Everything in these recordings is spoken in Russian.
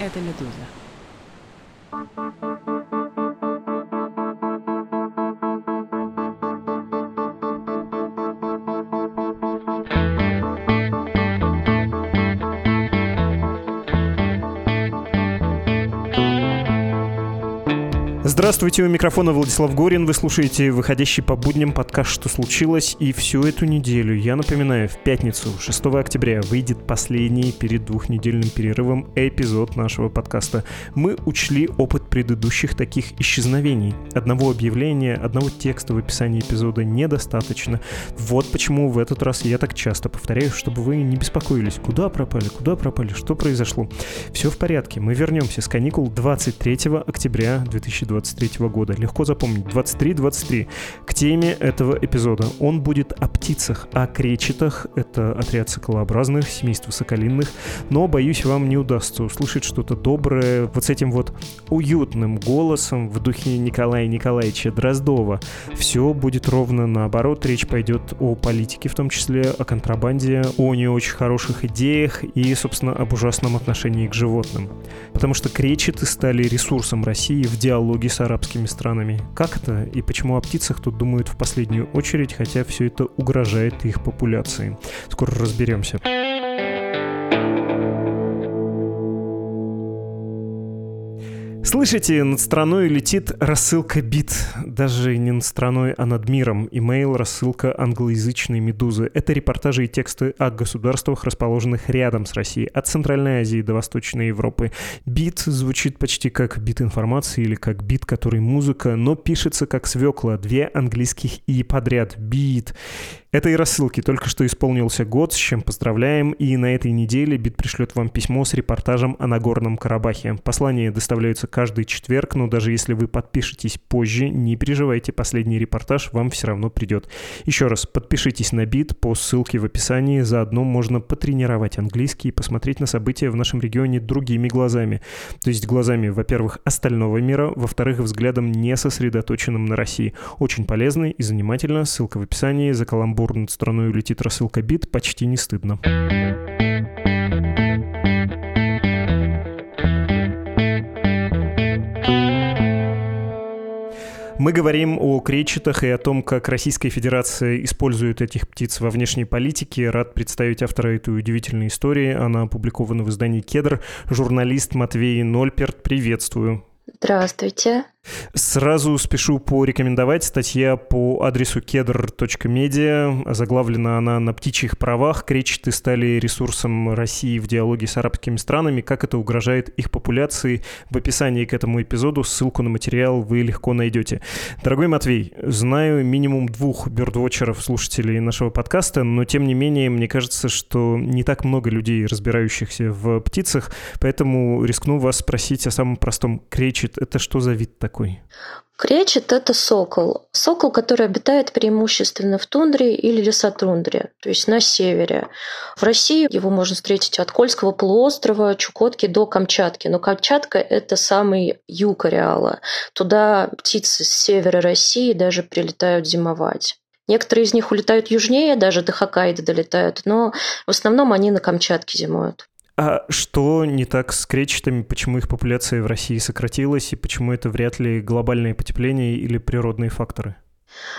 Это «Медуза». Здравствуйте, у микрофона Владислав Горин. Вы слушаете выходящий по будням подкаст «Что случилось?» И всю эту неделю, я напоминаю, в пятницу, 6 октября, выйдет последний перед двухнедельным перерывом эпизод нашего подкаста. Мы учли опыт предыдущих таких исчезновений. Одного объявления, одного текста в описании эпизода недостаточно. Вот почему в этот раз я так часто повторяю, чтобы вы не беспокоились. Куда пропали, куда пропали, что произошло? Все в порядке. Мы вернемся с каникул 23 октября 2020 23 года. Легко запомнить. 23-23. К теме этого эпизода. Он будет о птицах, о кречетах. Это отряд соколообразных, семейство соколинных. Но, боюсь, вам не удастся услышать что-то доброе вот с этим вот уютным голосом в духе Николая Николаевича Дроздова. Все будет ровно наоборот. Речь пойдет о политике, в том числе о контрабанде, о не очень хороших идеях и, собственно, об ужасном отношении к животным. Потому что кречеты стали ресурсом России в диалоге с арабскими странами. Как это и почему о птицах тут думают в последнюю очередь, хотя все это угрожает их популяции? Скоро разберемся. Слышите, над страной летит рассылка Beet. Даже не над страной, а над миром. Имейл рассылка англоязычной «Медузы». Это репортажи и тексты о государствах, расположенных рядом с Россией, от Центральной Азии до Восточной Европы. Beet звучит почти как бит информации или как бит, который музыка, но пишется как свекла. Две английских «e» подряд. Beet. Этой рассылки только что исполнился год, с чем поздравляем, и на этой неделе Бит пришлет вам письмо с репортажем о Нагорном Карабахе. Послания доставляются каждый четверг, но даже если вы подпишетесь позже, не переживайте, последний репортаж вам все равно придет. Еще раз, подпишитесь на Бит по ссылке в описании, заодно можно потренировать английский и посмотреть на события в нашем регионе другими глазами. То есть глазами, во-первых, остального мира, во-вторых, взглядом не сосредоточенным на России. Очень полезно и занимательно, ссылка в описании, за каламбур каламбур над страной улетит рассылка бит, почти не стыдно. Мы говорим о кречетах и о том, как Российская Федерация использует этих птиц во внешней политике. Рад представить автора этой удивительной истории. Она опубликована в издании «Кедр». Журналист Матвей Нольперт. Приветствую. Здравствуйте. Сразу спешу порекомендовать статья по адресу kedr.media. Заглавлена она «На птичьих правах. Кречеты стали ресурсом России в диалоге с арабскими странами. Как это угрожает их популяции?» В описании к этому эпизоду ссылку на материал вы легко найдете. Дорогой Матвей, знаю минимум двух бёрдвотчеров, слушателей нашего подкаста, но тем не менее мне кажется, что не так много людей, разбирающихся в птицах, поэтому рискну вас спросить о самом простом. Кречет — это что за вид такой? Такой? Кречет – это сокол. Сокол, который обитает преимущественно в тундре или лесотундре, то есть на севере. В России его можно встретить от Кольского полуострова, Чукотки до Камчатки. Но Камчатка – это самый юг ареала. Туда птицы с севера России даже прилетают зимовать. Некоторые из них улетают южнее, даже до Хоккайдо долетают, но в основном они на Камчатке зимуют. А что не так с кречетами? Почему их популяция в России сократилась? И почему это вряд ли глобальное потепление или природные факторы?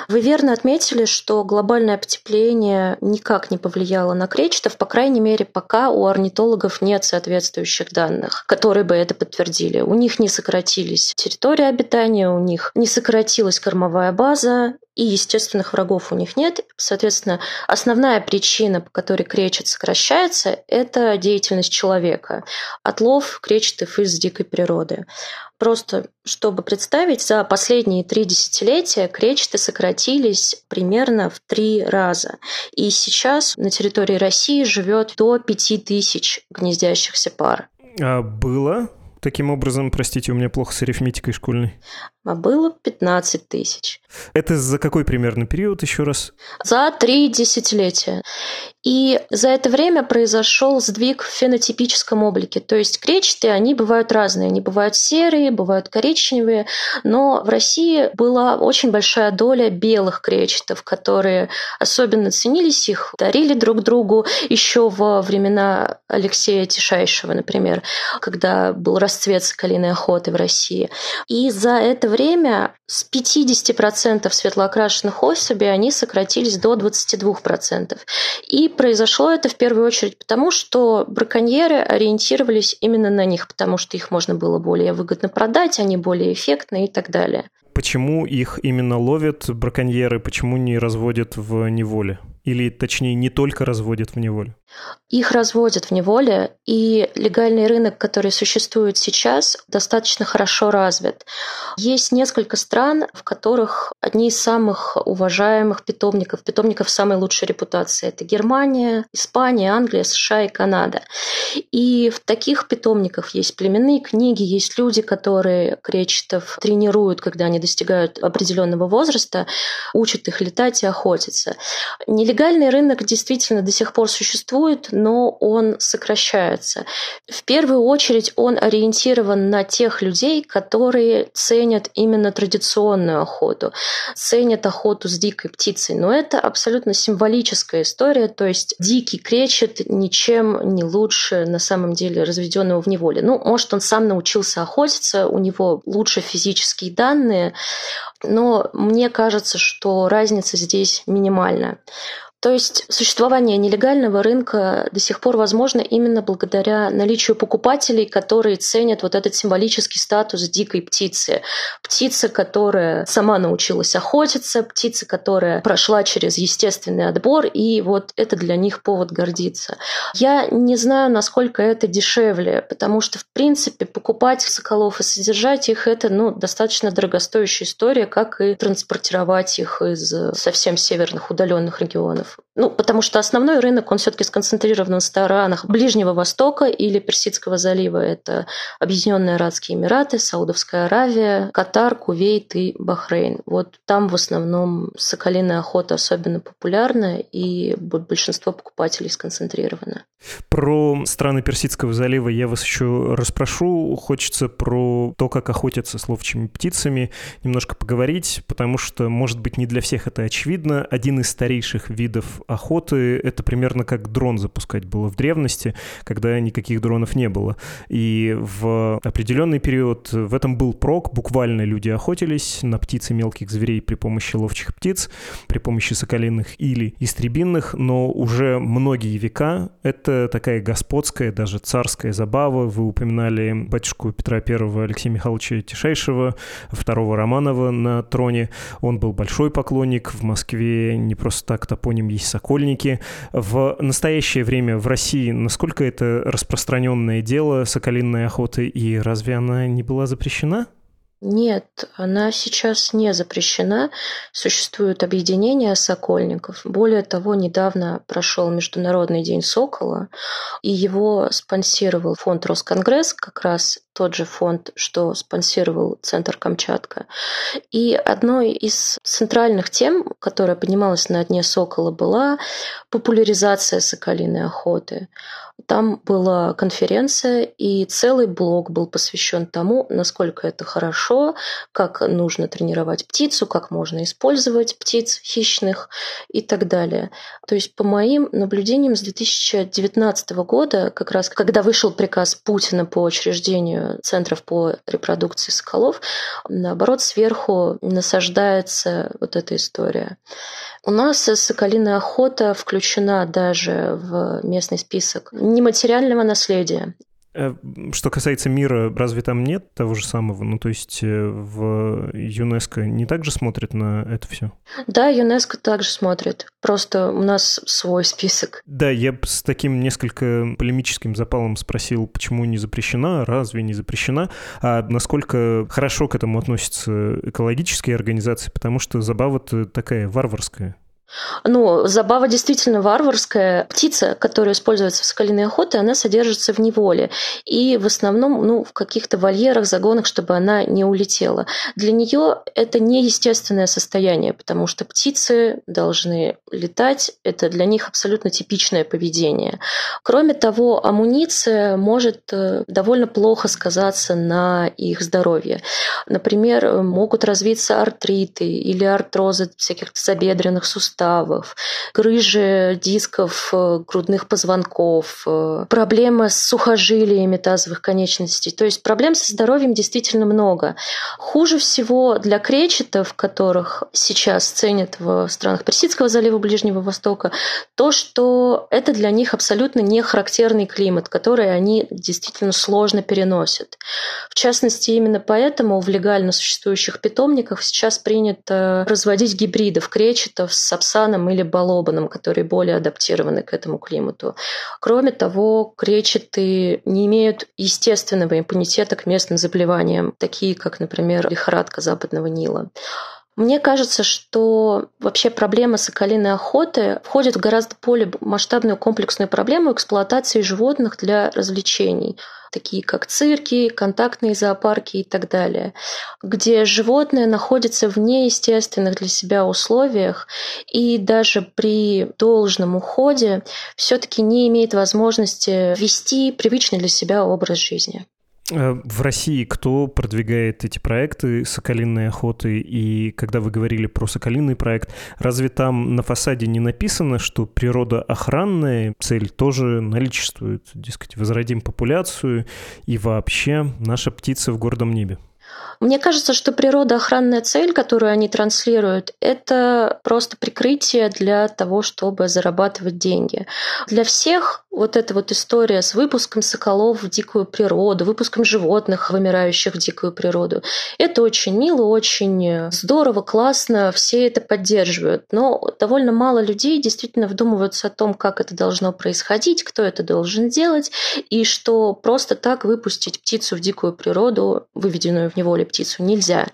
Вы верно отметили, что глобальное потепление никак не повлияло на кречетов, по крайней мере, пока у орнитологов нет соответствующих данных, которые бы это подтвердили. У них не сократились территории обитания, у них не сократилась кормовая база, и естественных врагов у них нет. Соответственно, основная причина, по которой кречет сокращается, это деятельность человека. Отлов кречетов из дикой природы. Просто, чтобы представить, за последние три десятилетия кречеты сократились примерно в три раза. И сейчас на территории России живет до пяти тысяч гнездящихся пар. А было таким образом, простите, у меня плохо с арифметикой школьной? А было 15 тысяч. Это за какой примерно период еще раз? За три десятилетия. И за это время произошел сдвиг в фенотипическом облике. То есть кречеты, они бывают разные. Они бывают серые, бывают коричневые. Но в России была очень большая доля белых кречетов, которые особенно ценились, их дарили друг другу еще во времена Алексея Тишайшего, например, когда был расцвет соколиной охоты в России. И за это время с 50% светлоокрашенных особей они сократились до 22%. И произошло это в первую очередь потому, что браконьеры ориентировались именно на них, потому что их можно было более выгодно продать, они более эффектные и так далее. Почему их именно ловят браконьеры, почему не разводят в неволе? Или, точнее, не только разводят в неволе? Их разводят в неволе, и легальный рынок, который существует сейчас, достаточно хорошо развит. Есть несколько стран, в которых одни из самых уважаемых питомников, питомников самой лучшей репутации. Это Германия, Испания, Англия, США и Канада. И в таких питомниках есть племенные книги, есть люди, которые кречетов тренируют, когда они достигают определенного возраста, учат их летать и охотиться. Нелегальный рынок действительно до сих пор существует, но он сокращается. В первую очередь он ориентирован на тех людей, которые ценят именно традиционную охоту, ценят охоту с дикой птицей. Но это абсолютно символическая история, то есть дикий кречет ничем не лучше на самом деле разведенного в неволе. Ну, может, он сам научился охотиться, у него лучше физические данные, но мне кажется, что разница здесь минимальная. То есть существование нелегального рынка до сих пор возможно именно благодаря наличию покупателей, которые ценят вот этот символический статус дикой птицы. Птица, которая сама научилась охотиться, птица, которая прошла через естественный отбор, и вот это для них повод гордиться. Я не знаю, насколько это дешевле, потому что, в принципе, покупать соколов и содержать их – это ну, достаточно дорогостоящая история, как и транспортировать их из совсем северных удаленных регионов. Ну, потому что основной рынок, он все-таки сконцентрирован в странах Ближнего Востока или Персидского залива. Это Объединенные Арабские Эмираты, Саудовская Аравия, Катар, Кувейт и Бахрейн. Вот там в основном соколиная охота особенно популярна, и большинство покупателей сконцентрировано. Про страны Персидского залива я вас еще расспрошу. Хочется про то, как охотятся с ловчими птицами, немножко поговорить, потому что, может быть, не для всех это очевидно. Один из старейших видов охоты — это примерно как дрон запускать было в древности, когда никаких дронов не было. И в определенный период в этом был прок. Буквально люди охотились на птиц и мелких зверей при помощи ловчих птиц, при помощи соколиных или истребинных, но уже многие века это такая господская, даже царская забава. Вы упоминали батюшку Петра I Алексея Михайловича Тишайшего, второго Романова на троне. Он был большой поклонник. В Москве не просто так топоним есть Сокольники. В настоящее время в России насколько это распространенное дело соколиной охоты, и разве она не была запрещена? Нет, она сейчас не запрещена. Существуют объединения сокольников. Более того, недавно прошел Международный день сокола, и его спонсировал фонд Росконгресс, как раз тот же фонд, что спонсировал Центр Камчатка. И одной из центральных тем, которая поднималась на дне Сокола, была популяризация соколиной охоты. Там была конференция, и целый блок был посвящен тому, насколько это хорошо, как нужно тренировать птицу, как можно использовать птиц хищных и так далее. То есть, по моим наблюдениям с 2019 года, как раз когда вышел приказ Путина по учреждению центров по репродукции соколов, наоборот, сверху насаждается вот эта история. У нас соколиная охота включена даже в местный список нематериального наследия. Э, что касается мира, разве там нет того же самого? Ну, то есть э, в ЮНЕСКО не так же смотрят на это все? Да, ЮНЕСКО также смотрит. Просто у нас свой список. Да, я с таким несколько полемическим запалом спросил, почему не запрещена, разве не запрещена, а насколько хорошо к этому относятся экологические организации, потому что забава-то такая варварская. Ну, забава действительно варварская. Птица, которая используется в соколиной охоте, она содержится в неволе. И в основном ну, в каких-то вольерах, загонах, чтобы она не улетела. Для нее это неестественное состояние, потому что птицы должны летать. Это для них абсолютно типичное поведение. Кроме того, амуниция может э, довольно плохо сказаться на их здоровье. Например, могут развиться артриты или артрозы всяких забедренных суставов, грыжи дисков э, грудных позвонков, э, проблемы с сухожилиями тазовых конечностей. То есть проблем со здоровьем действительно много. Хуже всего для кречетов, которых сейчас ценят в странах Персидского залива Ближнего Востока, то, что это для них абсолютно не характерный климат, который они действительно сложно переносят. В частности, именно поэтому в легально существующих питомниках сейчас принято разводить гибридов кречетов с сапсаном или балобаном, которые более адаптированы к этому климату. Кроме того, кречеты не имеют естественного иммунитета к местным заболеваниям, такие как, например, лихорадка западного Нила. Мне кажется, что вообще проблема соколиной охоты входит в гораздо более масштабную комплексную проблему эксплуатации животных для развлечений такие как цирки, контактные зоопарки и так далее, где животное находится в неестественных для себя условиях и даже при должном уходе все-таки не имеет возможности вести привычный для себя образ жизни. Э, в России кто продвигает эти проекты соколиной охоты? И когда вы говорили про соколиный проект, разве там на фасаде не написано, что природоохранная цель тоже наличествует? Дескать, возродим популяцию и вообще наша птица в гордом небе. Мне кажется, что природоохранная цель, которую они транслируют, это просто прикрытие для того, чтобы зарабатывать деньги. Для всех вот эта вот история с выпуском соколов в дикую природу, выпуском животных, вымирающих в дикую природу, это очень мило, очень здорово, классно, все это поддерживают. Но довольно мало людей действительно вдумываются о том, как это должно происходить, кто это должен делать, и что просто так выпустить птицу в дикую природу, выведенную в неволе птицу нельзя.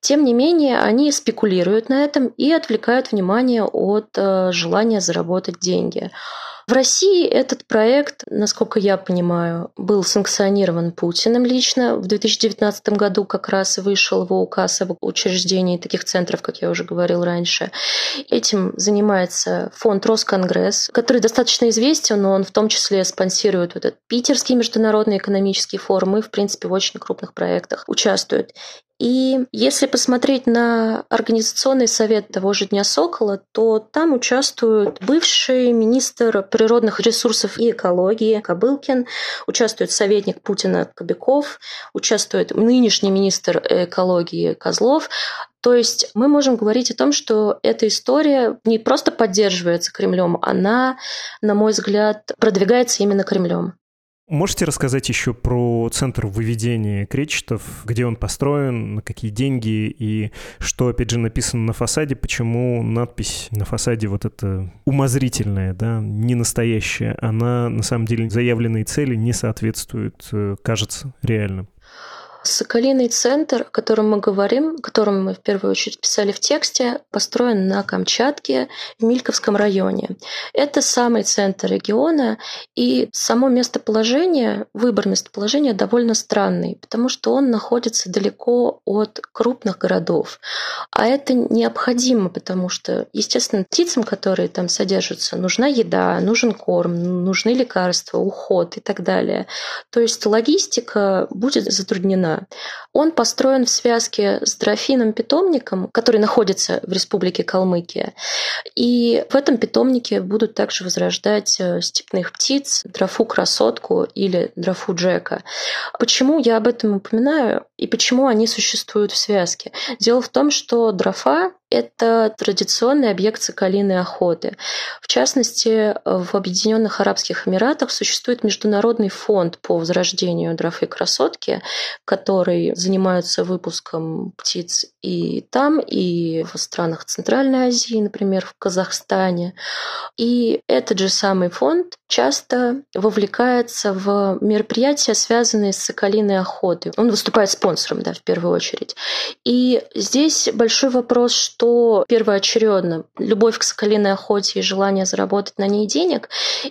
Тем не менее, они спекулируют на этом и отвлекают внимание от э, желания заработать деньги. В России этот проект, насколько я понимаю, был санкционирован Путиным лично. В 2019 году как раз вышел его указ об учреждении таких центров, как я уже говорил раньше. Этим занимается фонд Росконгресс, который достаточно известен, но он в том числе спонсирует вот этот Питерский международный экономический форум и, в принципе, в очень крупных проектах участвует. И если посмотреть на Организационный совет того же Дня Сокола, то там участвует бывший министр природных ресурсов и экологии Кобылкин, участвует советник Путина Кобяков, участвует нынешний министр экологии Козлов, то есть мы можем говорить о том, что эта история не просто поддерживается Кремлем, она, на мой взгляд, продвигается именно Кремлем. Можете рассказать еще про центр выведения кречетов, где он построен, на какие деньги и что, опять же, написано на фасаде, почему надпись на фасаде вот эта умозрительная, да, не настоящая, она на самом деле заявленной цели не соответствует, э, кажется, реальным. Соколиный центр, о котором мы говорим, о котором мы в первую очередь писали в тексте, построен на Камчатке в Мильковском районе. Это самый центр региона, и само местоположение, выбор местоположения довольно странный, потому что он находится далеко от крупных городов. А это необходимо, потому что, естественно, птицам, которые там содержатся, нужна еда, нужен корм, нужны лекарства, уход и так далее. То есть логистика будет затруднена. Он построен в связке с дрофином-питомником, который находится в республике Калмыкия. И в этом питомнике будут также возрождать э, степных птиц, дрофу-красотку или дрофу-джека. Почему я об этом упоминаю и почему они существуют в связке? Дело в том, что дрофа это традиционный объект соколиной охоты. В частности, в Объединенных Арабских Эмиратах существует Международный фонд по возрождению дрофы красотки, который занимается выпуском птиц и там, и в странах Центральной Азии, например, в Казахстане. И этот же самый фонд часто вовлекается в мероприятия, связанные с соколиной охотой. Он выступает спонсором, да, в первую очередь. И здесь большой вопрос, что первоочередно любовь к соколиной охоте и желание заработать на ней денег,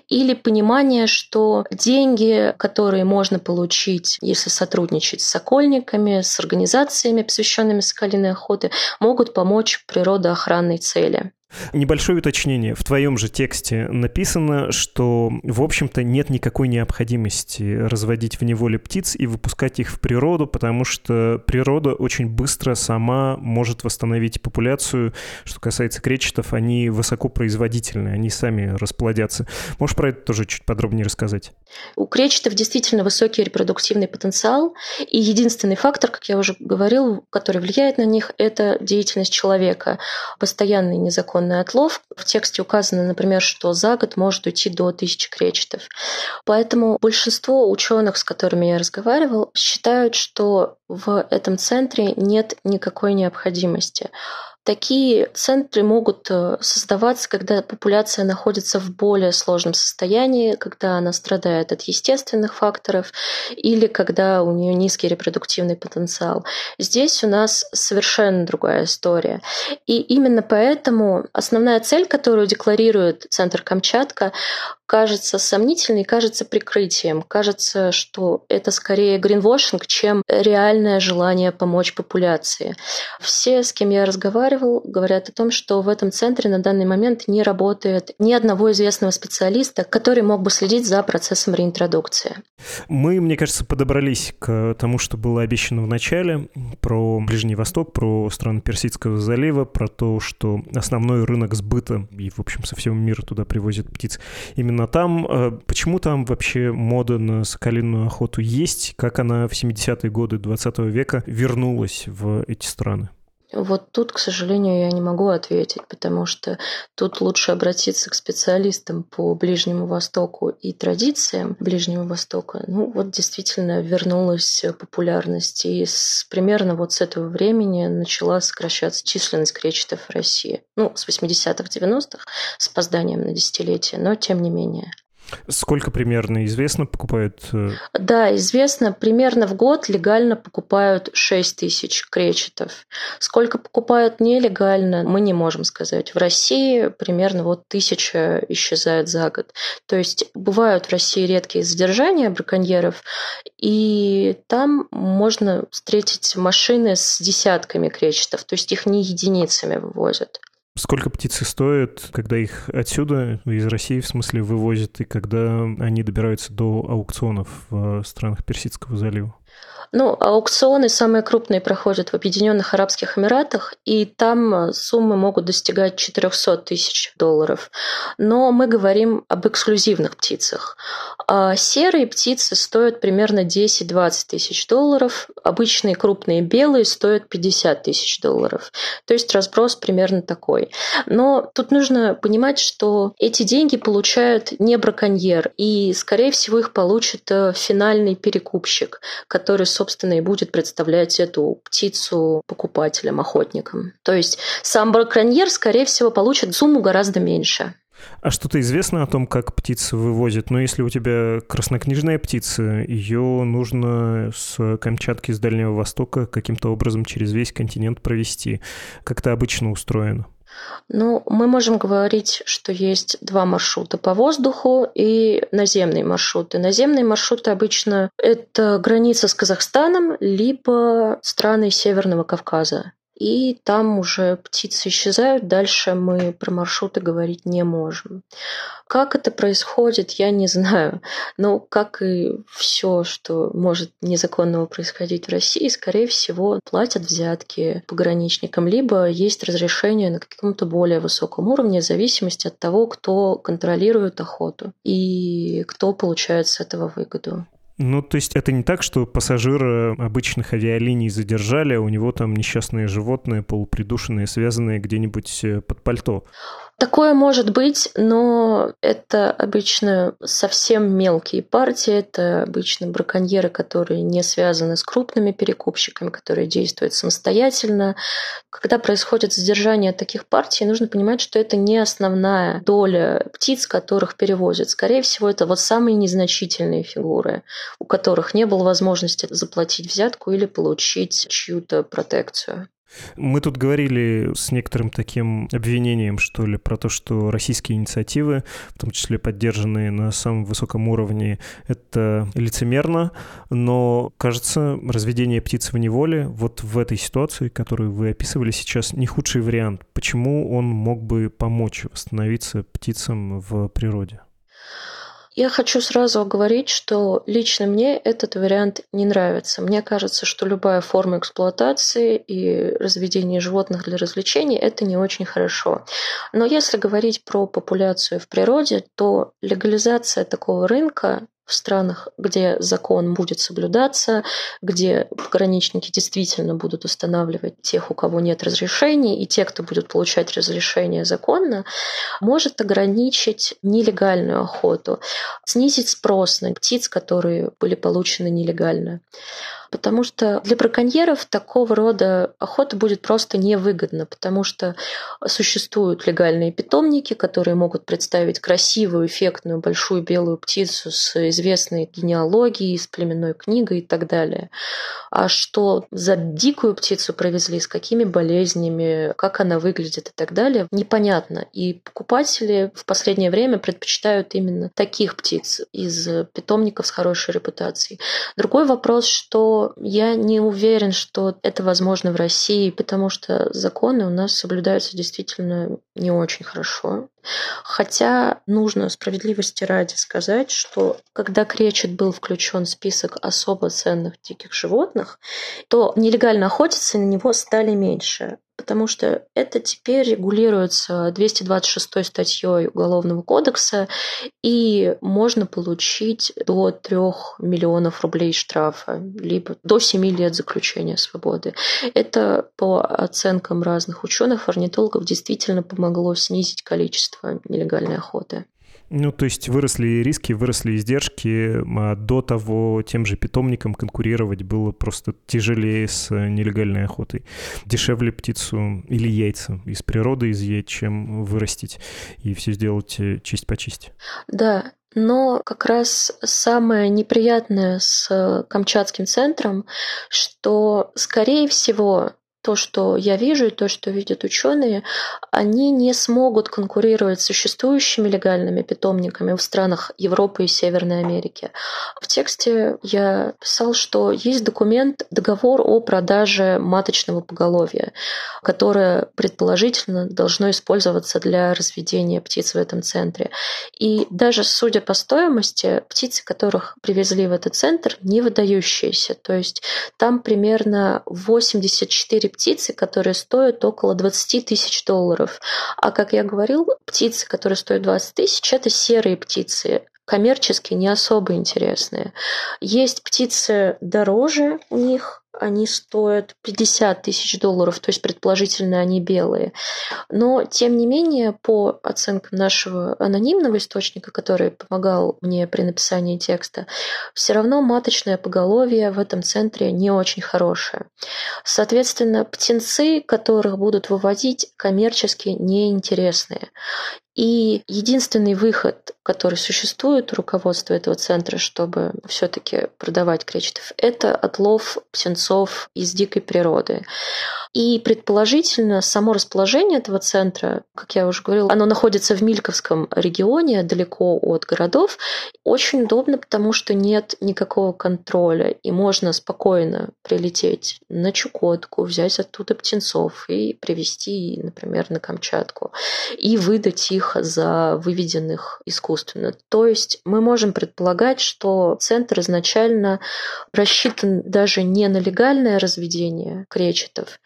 или понимание, что деньги, которые можно получить, если сотрудничать с сокольниками, с организациями, посвященными соколиной охоте, могут помочь природоохранной цели. Небольшое уточнение. В твоем же тексте написано, что, в общем-то, нет никакой необходимости разводить в неволе птиц и выпускать их в природу, потому что природа очень быстро сама может восстановить популяцию. Что касается кречетов, они высокопроизводительны, они сами расплодятся. Можешь про это тоже чуть подробнее рассказать? У кречетов действительно высокий репродуктивный потенциал, и единственный фактор, как я уже говорил, который влияет на них, это деятельность человека. Постоянный незаконный незаконный отлов. В тексте указано, например, что за год может уйти до тысячи кречетов. Поэтому большинство ученых, с которыми я разговаривал, считают, что в этом центре нет никакой необходимости. Такие центры могут э, создаваться, когда популяция находится в более сложном состоянии, когда она страдает от естественных факторов или когда у нее низкий репродуктивный потенциал. Здесь у нас совершенно другая история. И именно поэтому основная цель, которую декларирует Центр Камчатка, кажется сомнительной, кажется прикрытием. Кажется, что это скорее гринвошинг, чем реальное желание помочь популяции. Все, с кем я разговаривал, говорят о том, что в этом центре на данный момент не работает ни одного известного специалиста, который мог бы следить за процессом реинтродукции. Мы, мне кажется, подобрались к тому, что было обещано в начале, про Ближний Восток, про страны Персидского залива, про то, что основной рынок сбыта, и, в общем, со всего мира туда привозят птиц, именно именно там. Э, почему там вообще мода на соколиную охоту есть? Как она в 70-е годы 20 века вернулась в эти страны? Вот тут, к сожалению, я не могу ответить, потому что тут лучше обратиться к специалистам по Ближнему Востоку и традициям Ближнего Востока. Ну, вот действительно вернулась популярность, и с, примерно вот с этого времени начала сокращаться численность кречетов в России. Ну, с 80-х, 90-х, с опозданием на десятилетие, но тем не менее. Сколько примерно известно покупают? Э, да, известно, примерно в год легально покупают 6 тысяч кречетов. Сколько покупают нелегально, мы не можем сказать. В России примерно вот тысяча исчезает за год. То есть бывают в России редкие задержания браконьеров, и там можно встретить машины с десятками кречетов, то есть их не единицами вывозят. Сколько птицы стоят, когда их отсюда, из России, в смысле, вывозят, и когда они добираются до аукционов в странах Персидского залива? Ну, аукционы самые крупные проходят в Объединенных Арабских Эмиратах, и там э, суммы могут достигать 400 тысяч долларов. Но мы говорим об эксклюзивных птицах. А серые птицы стоят примерно 10-20 тысяч долларов, обычные крупные белые стоят 50 тысяч долларов. То есть разброс примерно такой. Но тут нужно понимать, что эти деньги получают не браконьер, и, скорее всего, их получит э, финальный перекупщик, который, собственно, и будет представлять эту птицу покупателям, охотникам. То есть сам браконьер, скорее всего, получит сумму гораздо меньше. А что-то известно о том, как птицы вывозят? Ну, если у тебя краснокнижная птица, ее нужно с Камчатки, с Дальнего Востока каким-то образом через весь континент провести. Как это обычно устроено? Ну, мы можем говорить, что есть два маршрута по воздуху и наземные маршруты. Наземные маршруты обычно это граница с Казахстаном, либо страны Северного Кавказа и там уже птицы исчезают, дальше мы про маршруты говорить не можем. Как это происходит, я не знаю. Но как и все, что может незаконного происходить в России, скорее всего, платят взятки пограничникам, либо есть разрешение на каком-то более высоком уровне, в зависимости от того, кто контролирует охоту и кто получает с этого выгоду. Ну, то есть это не так, что пассажира обычных авиалиний задержали, а у него там несчастное животное, полупридушенное, связанное где-нибудь э, под пальто? Такое может быть, но это обычно совсем мелкие партии, это обычно браконьеры, которые не связаны с крупными перекупщиками, которые действуют самостоятельно. Когда происходит задержание таких партий, нужно понимать, что это не основная доля птиц, которых перевозят. Скорее всего, это вот самые незначительные фигуры, у которых не было возможности заплатить взятку или получить чью-то протекцию. Мы тут говорили с некоторым таким обвинением, что ли, про то, что российские инициативы, в том числе поддержанные на самом высоком уровне, это лицемерно, но, кажется, разведение птиц в неволе вот в этой ситуации, которую вы описывали сейчас, не худший вариант. Почему он мог бы помочь восстановиться птицам в природе? Я хочу сразу оговорить, что лично мне этот вариант не нравится. Мне кажется, что любая форма эксплуатации и разведения животных для развлечений – это не очень хорошо. Но если говорить про популяцию в природе, то легализация такого рынка в странах, где закон будет соблюдаться, где пограничники действительно будут устанавливать тех, у кого нет разрешений, и те, кто будет получать разрешение законно, может ограничить нелегальную охоту, снизить спрос на птиц, которые были получены нелегально потому что для браконьеров такого рода охота будет просто невыгодна, потому что существуют легальные питомники, которые могут представить красивую, эффектную, большую белую птицу с известной генеалогией, с племенной книгой и так далее. А что за дикую птицу провезли, с какими болезнями, как она выглядит и так далее, непонятно. И покупатели в последнее время предпочитают именно таких птиц из питомников с хорошей репутацией. Другой вопрос, что я не уверен, что это возможно в России, потому что законы у нас соблюдаются действительно не очень хорошо. Хотя нужно справедливости ради сказать, что когда кречет был включен в список особо ценных диких животных, то нелегально охотиться на него стали меньше потому что это теперь регулируется 226 статьей Уголовного кодекса, и можно получить до 3 миллионов рублей штрафа, либо до 7 лет заключения свободы. Это по оценкам разных ученых, орнитологов, действительно помогло снизить количество нелегальной охоты. Ну, то есть выросли риски, выросли издержки. А до того тем же питомникам конкурировать было просто тяжелее с нелегальной охотой. Дешевле птицу или яйца из природы изъять, чем вырастить и все сделать э, честь по честь. Да, но как раз самое неприятное с Камчатским центром, что, скорее всего, то, что я вижу, и то, что видят ученые, они не смогут конкурировать с существующими легальными питомниками в странах Европы и Северной Америки. В тексте я писал, что есть документ, договор о продаже маточного поголовья, которое предположительно должно использоваться для разведения птиц в этом центре. И даже судя по стоимости, птицы, которых привезли в этот центр, не выдающиеся. То есть там примерно 84 птицы, которые стоят около 20 тысяч долларов. А как я говорил, птицы, которые стоят 20 тысяч, это серые птицы, коммерчески не особо интересные. Есть птицы дороже у них, они стоят 50 тысяч долларов, то есть предположительно они белые. Но, тем не менее, по оценкам нашего анонимного источника, который помогал мне при написании текста, все равно маточное поголовье в этом центре не очень хорошее. Соответственно, птенцы, которых будут выводить, коммерчески неинтересные. И единственный выход, который существует у руководства этого центра, чтобы все-таки продавать кречетов, это отлов птенцов из дикой природы. И предположительно, само расположение этого центра, как я уже говорила, оно находится в Мильковском регионе, далеко от городов. Очень удобно, потому что нет никакого контроля, и можно спокойно прилететь на Чукотку, взять оттуда птенцов и привезти, например, на Камчатку, и выдать их за выведенных искусственно. То есть мы можем предполагать, что центр изначально рассчитан даже не на легальное разведение кречетов,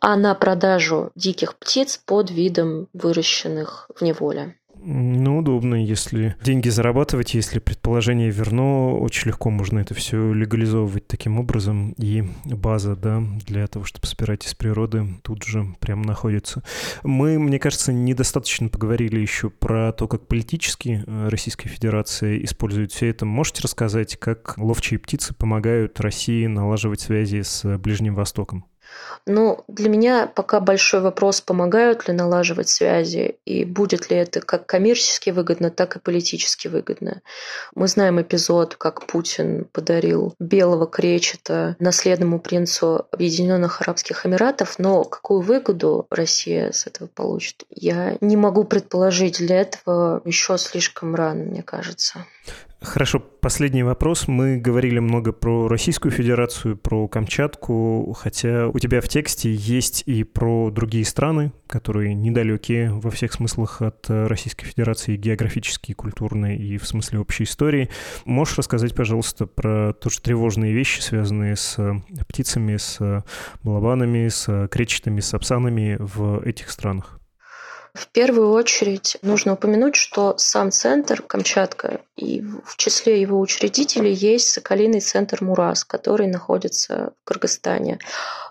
а на продажу диких птиц под видом выращенных в неволе. Ну, удобно, если деньги зарабатывать, если предположение верно, очень легко можно это все легализовывать таким образом, и база, да, для того, чтобы собирать из природы, тут же прямо находится. Мы, мне кажется, недостаточно поговорили еще про то, как политически э, Российская Федерация использует все это. Можете рассказать, как ловчие птицы помогают России налаживать связи с Ближним Востоком? Ну, для меня пока большой вопрос, помогают ли налаживать связи и будет ли это как коммерчески выгодно, так и политически выгодно. Мы знаем эпизод, как Путин подарил белого кречета наследному принцу Объединенных Арабских Эмиратов, но какую выгоду Россия с этого получит, я не могу предположить. Для этого еще слишком рано, мне кажется. Хорошо, последний вопрос. Мы говорили много про Российскую Федерацию, про Камчатку, хотя у тебя в тексте есть и про другие страны, которые недалекие во всех смыслах от Российской Федерации географически, культурно и в смысле общей истории. Можешь рассказать, пожалуйста, про тоже тревожные вещи, связанные с птицами, с балабанами, с кречетами, с апсанами в этих странах? В первую очередь нужно упомянуть, что сам центр Камчатка и в числе его учредителей есть Соколиный центр Мурас, который находится в Кыргызстане.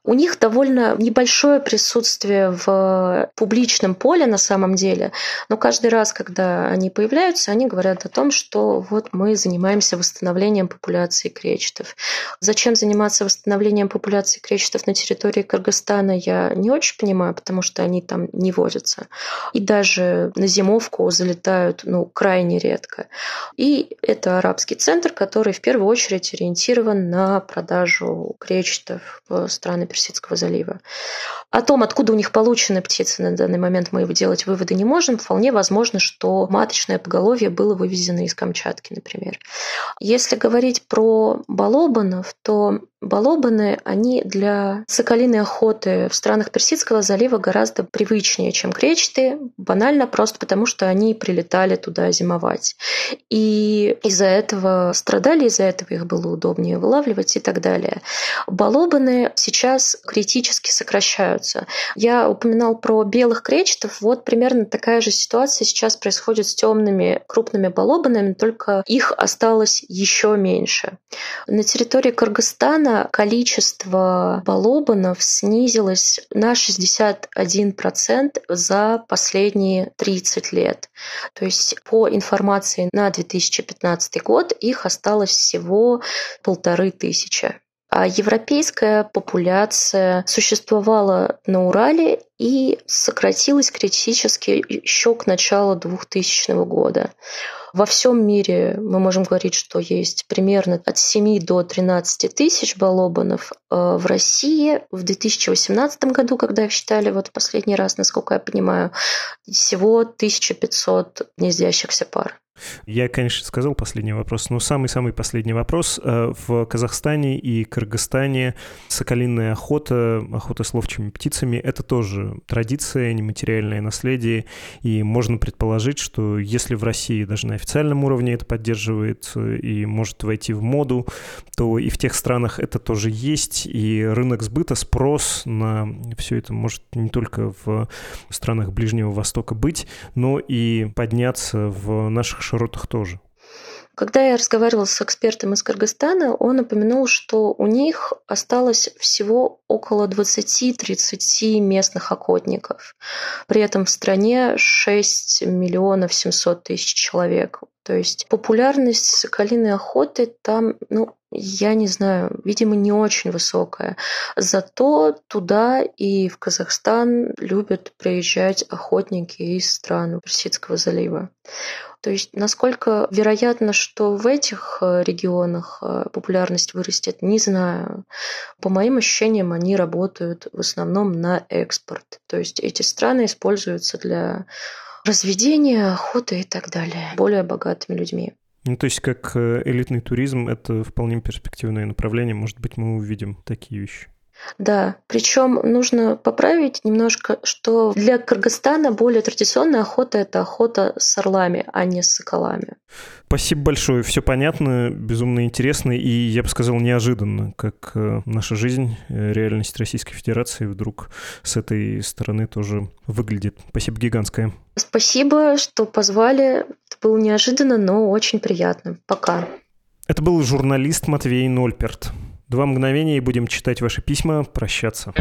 У них довольно небольшое присутствие в публичном поле на самом деле, но каждый раз, когда они появляются, они говорят о том, что вот мы занимаемся восстановлением популяции кречетов. Зачем заниматься восстановлением популяции кречетов на территории Кыргызстана, я не очень понимаю, потому что они там не водятся. И даже на зимовку залетают ну, крайне редко. И это арабский центр, который в первую очередь ориентирован на продажу кречетов в страны Персидского залива. О том, откуда у них получены птицы на данный момент, мы делать выводы не можем. Вполне возможно, что маточное поголовье было вывезено из Камчатки, например. Если говорить про балобанов, то Балобаны, они для соколиной охоты в странах Персидского залива гораздо привычнее, чем кречеты, банально просто потому, что они прилетали туда зимовать. И из-за этого страдали, из-за этого их было удобнее вылавливать и так далее. Балобаны сейчас критически сокращаются. Я упоминал про белых кречетов. Вот примерно такая же ситуация сейчас происходит с темными крупными балобанами, только их осталось еще меньше. На территории Кыргызстана Украина количество балобанов снизилось на 61% за последние 30 лет. То есть по информации на 2015 год их осталось всего полторы тысячи. А европейская популяция существовала на Урале и сократилась критически еще к началу 2000 года. Во всем мире мы можем говорить, что есть примерно от 7 до 13 тысяч балобанов. Э, в России в 2018 году, когда их считали вот последний раз, насколько я понимаю, всего 1500 гнездящихся пар. Я, конечно, сказал последний вопрос, но самый-самый последний вопрос. Э, в Казахстане и Кыргызстане соколиная охота, охота с ловчими птицами — это тоже традиция, нематериальное наследие, и можно предположить, что если в России даже на официальном уровне это поддерживает и может войти в моду, то и в тех странах это тоже есть, и рынок сбыта, спрос на все это может не только в странах Ближнего Востока быть, но и подняться в наших широтах тоже. Когда я разговаривала с экспертом из Кыргызстана, он упомянул, что у них осталось всего около 20-30 местных охотников. При этом в стране 6 миллионов 700 тысяч человек. То есть популярность соколиной охоты там, ну, я не знаю, видимо, не очень высокая. Зато туда и в Казахстан любят приезжать охотники из стран Персидского залива. То есть насколько вероятно, что в этих э, регионах э, популярность вырастет, не знаю. По моим ощущениям, они работают в основном на экспорт. То есть эти страны используются для разведения, охоты и так далее более богатыми людьми. Ну, то есть как э, элитный туризм — это вполне перспективное направление. Может быть, мы увидим такие вещи. Да, причем нужно поправить немножко, что для Кыргызстана более традиционная охота – это охота с орлами, а не с соколами. Спасибо большое, все понятно, безумно интересно и, я бы сказал, неожиданно, как э, наша жизнь, э, реальность Российской Федерации вдруг с этой стороны тоже выглядит. Спасибо гигантское. Спасибо, что позвали. Это было неожиданно, но очень приятно. Пока. Это был журналист Матвей Нольперт. Два мгновения и будем читать ваши письма, прощаться.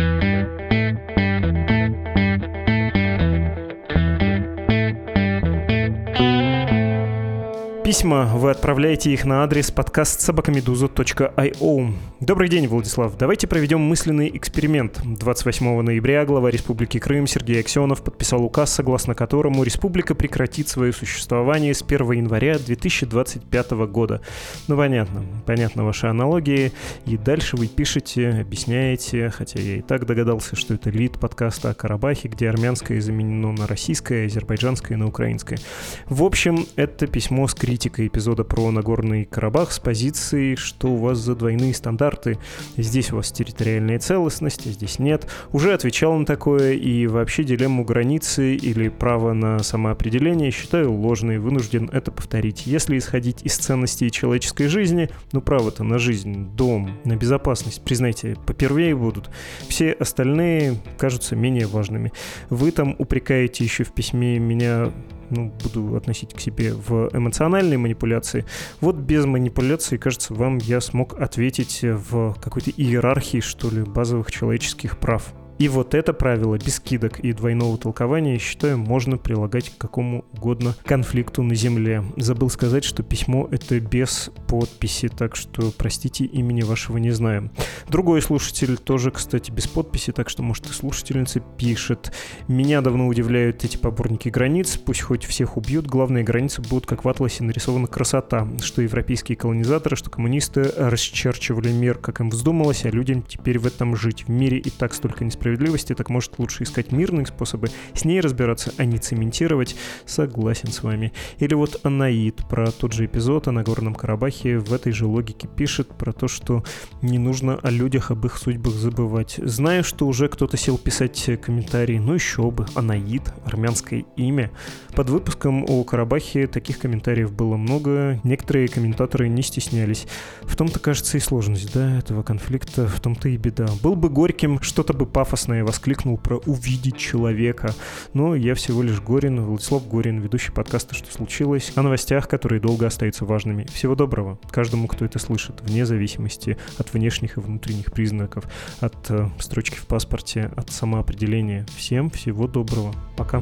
Письма, вы отправляете их на адрес подкаст собакамедуза.io. Добрый день, Владислав. Давайте проведем мысленный эксперимент. 28 ноября глава Республики Крым Сергей Аксенов подписал указ, согласно которому республика прекратит свое существование с 1 января 2025 года. Ну, понятно. Понятно ваши аналогии. И дальше вы пишете, объясняете, хотя я и так догадался, что это лид подкаста о Карабахе, где армянское заменено на российское, азербайджанское и на украинское. В общем, это письмо с критика эпизода про Нагорный Карабах с позиции, что у вас за двойные стандарты. Здесь у вас территориальная целостность, а здесь нет. Уже отвечал на такое, и вообще дилемму границы или право на самоопределение считаю ложной, вынужден это повторить. Если исходить из ценностей человеческой жизни, ну право-то на жизнь, дом, на безопасность, признайте, попервее будут. Все остальные кажутся менее важными. Вы там упрекаете еще в письме меня ну, буду относить к себе в эмоциональные манипуляции. Вот без манипуляций, кажется, вам я смог ответить в какой-то иерархии, что ли, базовых человеческих прав. И вот это правило без скидок и двойного толкования, считаю, можно прилагать к какому угодно конфликту на Земле. Забыл сказать, что письмо это без подписи, так что, простите, имени вашего не знаем. Другой слушатель тоже, кстати, без подписи, так что, может, и слушательница пишет. Меня давно удивляют эти поборники границ, пусть хоть всех убьют, главные границы будут, как в атласе, нарисована красота, что европейские колонизаторы, что коммунисты расчерчивали мир, как им вздумалось, а людям теперь в этом жить. В мире и так столько несправедливости справедливости, так может лучше искать мирные способы с ней разбираться, а не цементировать. Согласен с вами. Или вот Анаид про тот же эпизод о Нагорном Карабахе в этой же логике пишет про то, что не нужно о людях, об их судьбах забывать. Знаю, что уже кто-то сел писать комментарии, ну еще бы, Анаид, армянское имя. Под выпуском о Карабахе таких комментариев было много, некоторые комментаторы не стеснялись. В том-то, кажется, и сложность, да, этого конфликта, в том-то и беда. Был бы горьким, что-то бы пафос пафосно я воскликнул про «увидеть человека». Но я всего лишь Горин, Владислав Горин, ведущий подкаста «Что случилось?» о новостях, которые долго остаются важными. Всего доброго каждому, кто это слышит, вне зависимости от внешних и внутренних признаков, от э, строчки в паспорте, от самоопределения. Всем всего доброго. Пока.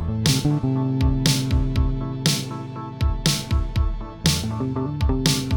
Thank you